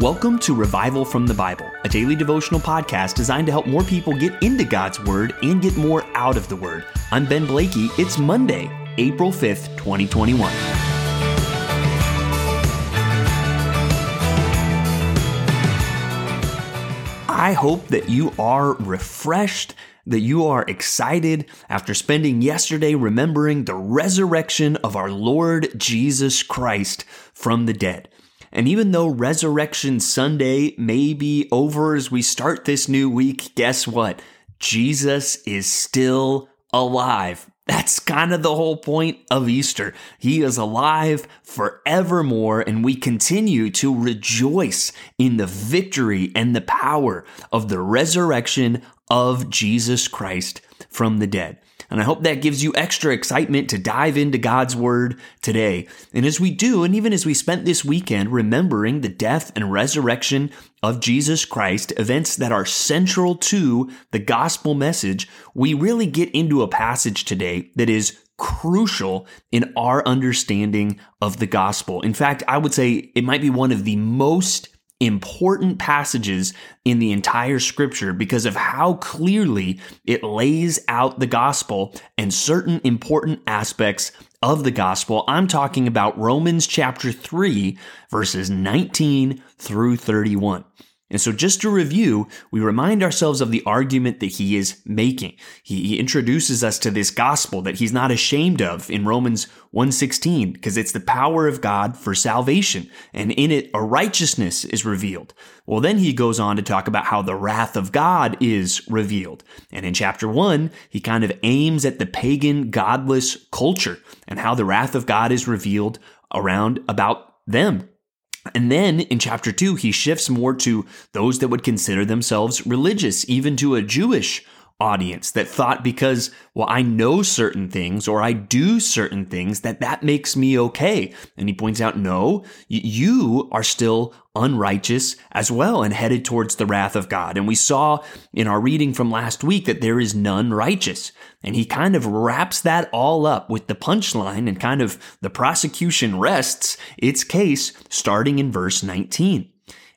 Welcome to Revival from the Bible, a daily devotional podcast designed to help more people get into God's Word and get more out of the Word. I'm Ben Blakey. It's Monday, April 5th, 2021. I hope that you are refreshed, that you are excited after spending yesterday remembering the resurrection of our Lord Jesus Christ from the dead. And even though Resurrection Sunday may be over as we start this new week, guess what? Jesus is still alive. That's kind of the whole point of Easter. He is alive forevermore, and we continue to rejoice in the victory and the power of the resurrection of Jesus Christ from the dead. And I hope that gives you extra excitement to dive into God's Word today. And as we do, and even as we spent this weekend remembering the death and resurrection of Jesus Christ, events that are central to the gospel message, we really get into a passage today that is crucial in our understanding of the gospel. In fact, I would say it might be one of the most important passages in the entire scripture because of how clearly it lays out the gospel and certain important aspects of the gospel. I'm talking about Romans chapter 3, verses 19 through 31. And so, just to review, we remind ourselves of the argument that he is making. He, introduces us to this gospel that he's not ashamed of in Romans 1:16 because it's the power of God for salvation, and in it a righteousness is revealed. Well, then he goes on to talk about how the wrath of God is revealed. And in chapter 1, he kind of aims at the pagan godless culture and how the wrath of God is revealed around about them and then in chapter two, he shifts more to those that would consider themselves religious, even to a Jewish audience that thought because, well, I know certain things or I do certain things that that makes me okay. And he points out, no, you are still unrighteous as well and headed towards the wrath of God. And we saw in our reading from last week that there is none righteous. And he kind of wraps that all up with the punchline and kind of the prosecution rests its case starting in verse 19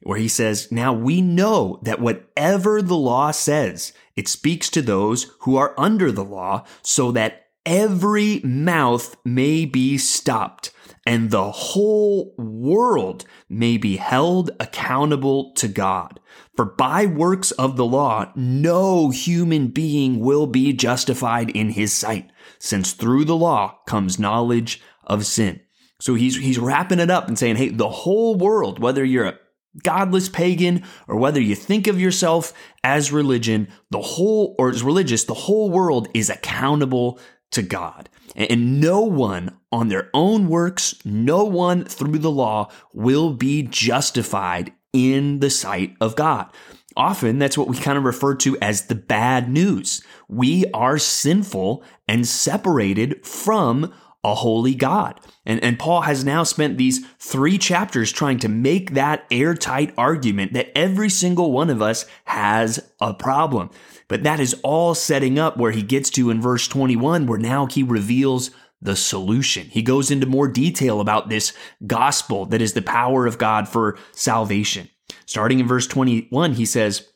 where he says, Now we know that whatever the law says, it speaks to those who are under the law so that every mouth may be stopped and the whole world may be held accountable to God. For by works of the law, no human being will be justified in his sight, since through the law comes knowledge of sin. So he's, he's wrapping it up and saying, hey, the whole world, whether you're a godless pagan or whether you think of yourself as religion, the whole, or as religious, the whole world is accountable to God. And no one on their own works, no one through the law will be justified in the sight of God. Often that's what we kind of refer to as the bad news. We are sinful and separated from a holy God. And, and Paul has now spent these three chapters trying to make that airtight argument that every single one of us has a problem. But that is all setting up where he gets to in verse 21, where now he reveals the solution. He goes into more detail about this gospel that is the power of God for salvation. Starting in verse 21, he says,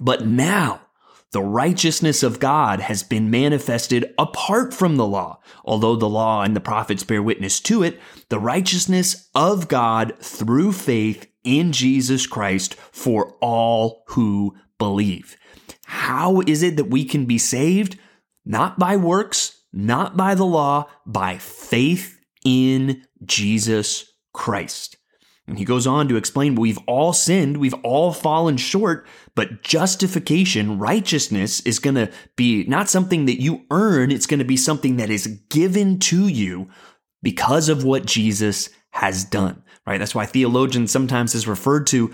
But now, the righteousness of God has been manifested apart from the law. Although the law and the prophets bear witness to it, the righteousness of God through faith in Jesus Christ for all who believe. How is it that we can be saved? Not by works, not by the law, by faith in Jesus Christ. And he goes on to explain we've all sinned, we've all fallen short, but justification, righteousness is going to be not something that you earn, it's going to be something that is given to you because of what Jesus has done, right? That's why theologians sometimes is referred to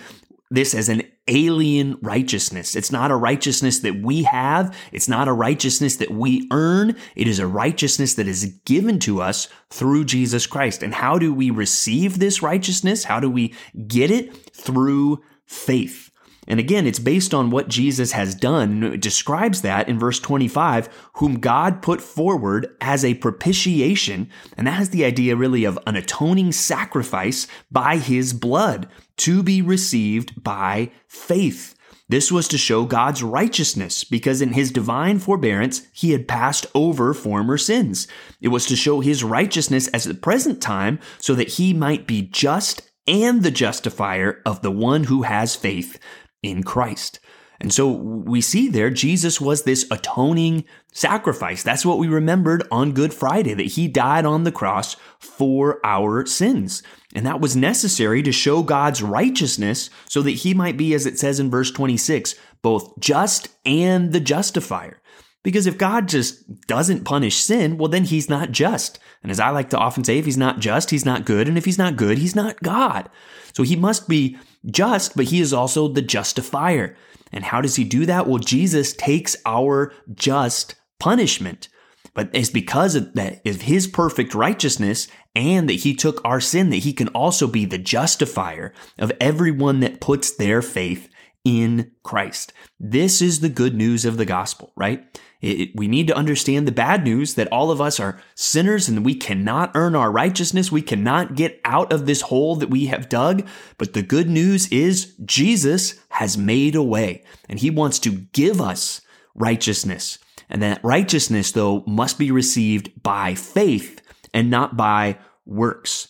this as an alien righteousness. It's not a righteousness that we have. It's not a righteousness that we earn. It is a righteousness that is given to us through Jesus Christ. And how do we receive this righteousness? How do we get it? Through faith. And again, it's based on what Jesus has done. It describes that in verse 25, whom God put forward as a propitiation. And that has the idea really of an atoning sacrifice by his blood to be received by faith. This was to show God's righteousness because in his divine forbearance, he had passed over former sins. It was to show his righteousness as the present time so that he might be just and the justifier of the one who has faith in Christ. And so we see there, Jesus was this atoning sacrifice. That's what we remembered on Good Friday, that he died on the cross for our sins. And that was necessary to show God's righteousness so that he might be, as it says in verse 26, both just and the justifier. Because if God just doesn't punish sin, well, then he's not just. And as I like to often say, if he's not just, he's not good. And if he's not good, he's not God. So he must be just, but he is also the justifier. And how does he do that? Well, Jesus takes our just punishment. But it's because of that of his perfect righteousness and that he took our sin that he can also be the justifier of everyone that puts their faith in Christ. This is the good news of the gospel, right? It, we need to understand the bad news that all of us are sinners and we cannot earn our righteousness. We cannot get out of this hole that we have dug. But the good news is Jesus has made a way and he wants to give us righteousness. And that righteousness, though, must be received by faith and not by works.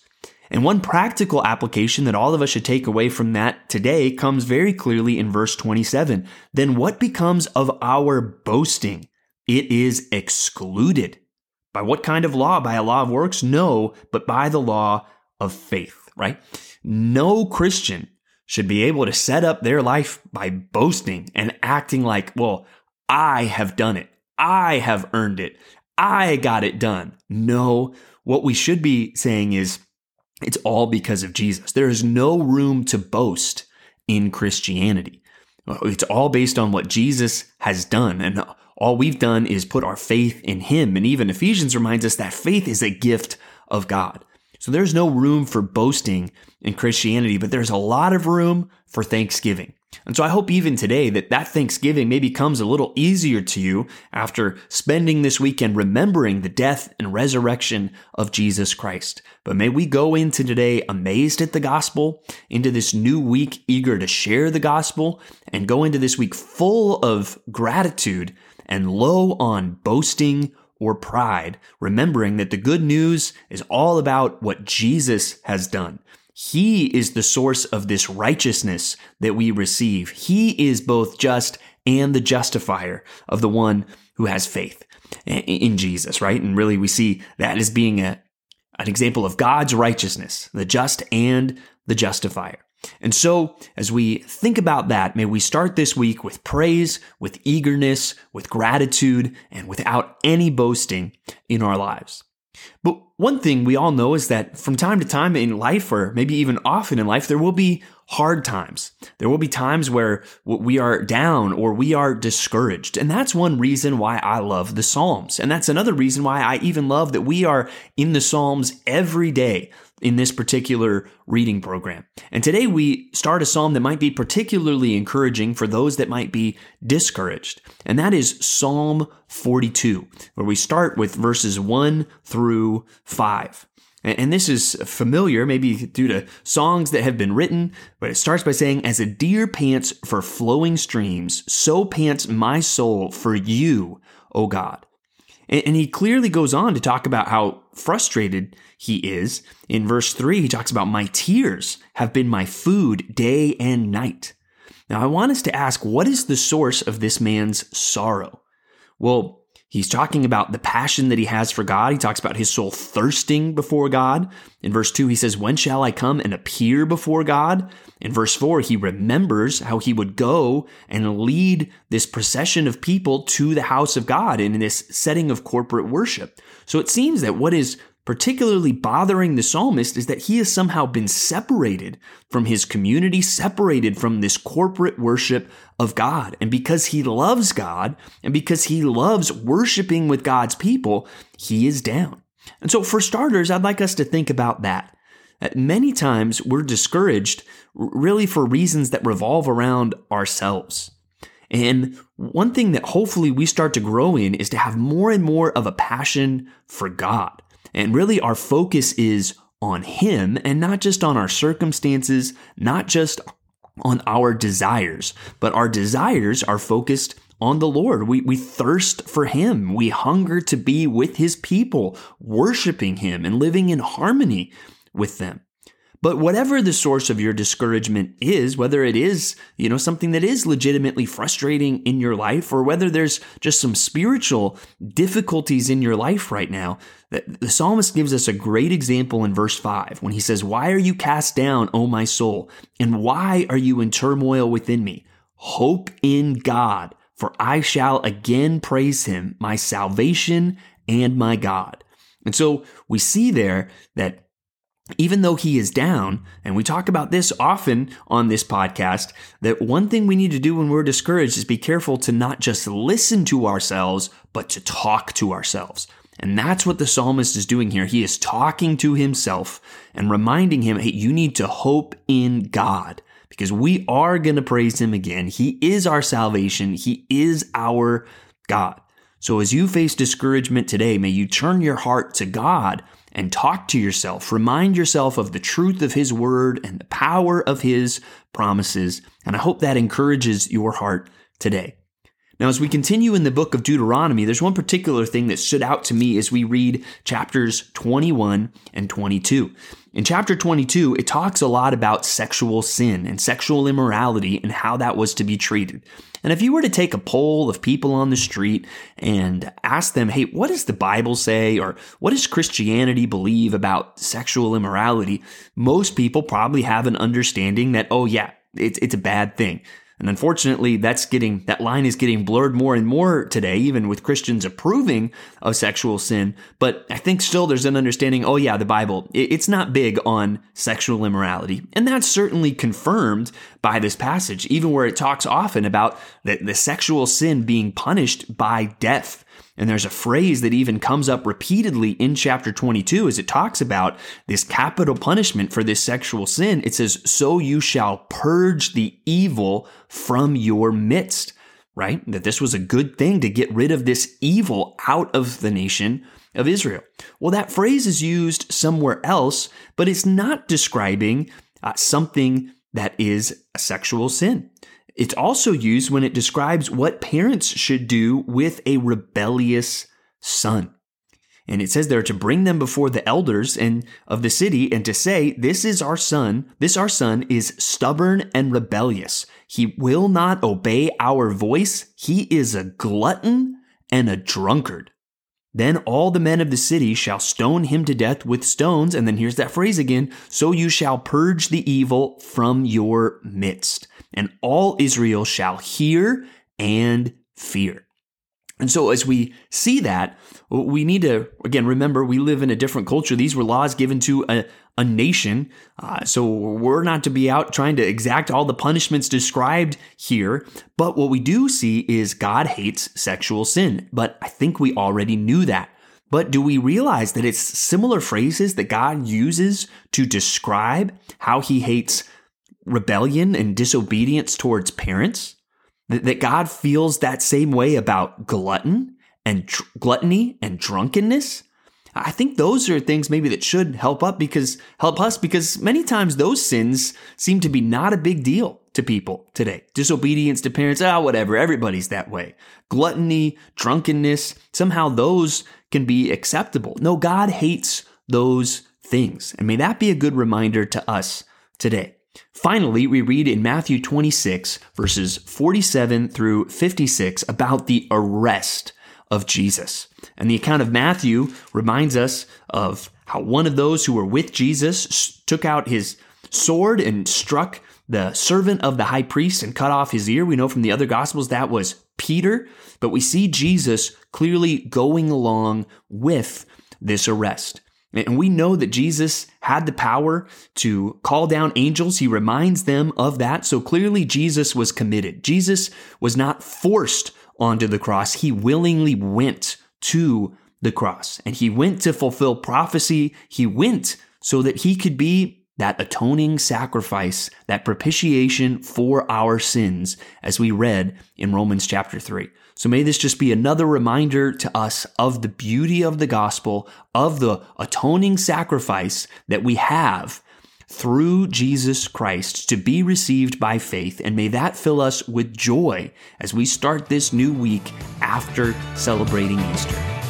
And one practical application that all of us should take away from that today comes very clearly in verse 27. Then what becomes of our boasting? It is excluded. By what kind of law? By a law of works? No, but by the law of faith, right? No Christian should be able to set up their life by boasting and acting like, well, I have done it. I have earned it. I got it done. No, what we should be saying is it's all because of Jesus. There is no room to boast in Christianity. It's all based on what Jesus has done. And all we've done is put our faith in him. And even Ephesians reminds us that faith is a gift of God. So there's no room for boasting in Christianity, but there's a lot of room for thanksgiving. And so I hope even today that that Thanksgiving maybe comes a little easier to you after spending this weekend remembering the death and resurrection of Jesus Christ. But may we go into today amazed at the gospel, into this new week eager to share the gospel, and go into this week full of gratitude and low on boasting or pride, remembering that the good news is all about what Jesus has done. He is the source of this righteousness that we receive. He is both just and the justifier of the one who has faith in Jesus, right? And really, we see that as being a, an example of God's righteousness, the just and the justifier. And so, as we think about that, may we start this week with praise, with eagerness, with gratitude, and without any boasting in our lives. But one thing we all know is that from time to time in life, or maybe even often in life, there will be hard times. There will be times where we are down or we are discouraged. And that's one reason why I love the Psalms. And that's another reason why I even love that we are in the Psalms every day in this particular reading program. And today we start a psalm that might be particularly encouraging for those that might be discouraged. And that is Psalm 42, where we start with verses 1 through 5. And this is familiar, maybe due to songs that have been written, but it starts by saying, As a deer pants for flowing streams, so pants my soul for you, O God. And he clearly goes on to talk about how frustrated he is. In verse 3, he talks about, My tears have been my food day and night. Now, I want us to ask, what is the source of this man's sorrow? Well, He's talking about the passion that he has for God. He talks about his soul thirsting before God. In verse 2, he says, When shall I come and appear before God? In verse 4, he remembers how he would go and lead this procession of people to the house of God in this setting of corporate worship. So it seems that what is particularly bothering the psalmist is that he has somehow been separated from his community, separated from this corporate worship of God. And because he loves God and because he loves worshiping with God's people, he is down. And so, for starters, I'd like us to think about that. Uh, many times we're discouraged really for reasons that revolve around ourselves. And one thing that hopefully we start to grow in is to have more and more of a passion for God. And really, our focus is on Him and not just on our circumstances, not just on our desires, but our desires are focused on the Lord. We, we thirst for Him. We hunger to be with His people, worshiping Him and living in harmony with them. But whatever the source of your discouragement is, whether it is, you know, something that is legitimately frustrating in your life or whether there's just some spiritual difficulties in your life right now, the psalmist gives us a great example in verse 5 when he says, Why are you cast down, O my soul? And why are you in turmoil within me? Hope in God, for I shall again praise him, my salvation and my God. And so we see there that even though he is down, and we talk about this often on this podcast, that one thing we need to do when we're discouraged is be careful to not just listen to ourselves, but to talk to ourselves. And that's what the psalmist is doing here. He is talking to himself and reminding him, hey, you need to hope in God because we are going to praise him again. He is our salvation, He is our God. So as you face discouragement today, may you turn your heart to God and talk to yourself. Remind yourself of the truth of His word and the power of His promises. And I hope that encourages your heart today. Now, as we continue in the book of Deuteronomy, there's one particular thing that stood out to me as we read chapters 21 and 22. In chapter 22, it talks a lot about sexual sin and sexual immorality and how that was to be treated. And if you were to take a poll of people on the street and ask them, hey, what does the Bible say or what does Christianity believe about sexual immorality? Most people probably have an understanding that, oh, yeah, it's, it's a bad thing. And unfortunately, that's getting, that line is getting blurred more and more today, even with Christians approving of sexual sin. But I think still there's an understanding, oh yeah, the Bible, it's not big on sexual immorality. And that's certainly confirmed by this passage, even where it talks often about the, the sexual sin being punished by death. And there's a phrase that even comes up repeatedly in chapter 22 as it talks about this capital punishment for this sexual sin. It says, So you shall purge the evil from your midst, right? That this was a good thing to get rid of this evil out of the nation of Israel. Well, that phrase is used somewhere else, but it's not describing uh, something that is a sexual sin. It's also used when it describes what parents should do with a rebellious son. And it says there to bring them before the elders and of the city and to say, this is our son. This our son is stubborn and rebellious. He will not obey our voice. He is a glutton and a drunkard. Then all the men of the city shall stone him to death with stones. And then here's that phrase again. So you shall purge the evil from your midst and all Israel shall hear and fear. And so, as we see that, we need to, again, remember we live in a different culture. These were laws given to a, a nation. Uh, so, we're not to be out trying to exact all the punishments described here. But what we do see is God hates sexual sin. But I think we already knew that. But do we realize that it's similar phrases that God uses to describe how he hates rebellion and disobedience towards parents, that God feels that same way about glutton and tr- gluttony and drunkenness. I think those are things maybe that should help up because help us because many times those sins seem to be not a big deal to people today. Disobedience to parents, ah, whatever, everybody's that way. Gluttony, drunkenness, somehow those can be acceptable. No, God hates those things. And may that be a good reminder to us today. Finally, we read in Matthew 26, verses 47 through 56, about the arrest of Jesus. And the account of Matthew reminds us of how one of those who were with Jesus took out his sword and struck the servant of the high priest and cut off his ear. We know from the other gospels that was Peter, but we see Jesus clearly going along with this arrest. And we know that Jesus had the power to call down angels. He reminds them of that. So clearly, Jesus was committed. Jesus was not forced onto the cross. He willingly went to the cross and he went to fulfill prophecy. He went so that he could be that atoning sacrifice, that propitiation for our sins, as we read in Romans chapter 3. So may this just be another reminder to us of the beauty of the gospel, of the atoning sacrifice that we have through Jesus Christ to be received by faith. And may that fill us with joy as we start this new week after celebrating Easter.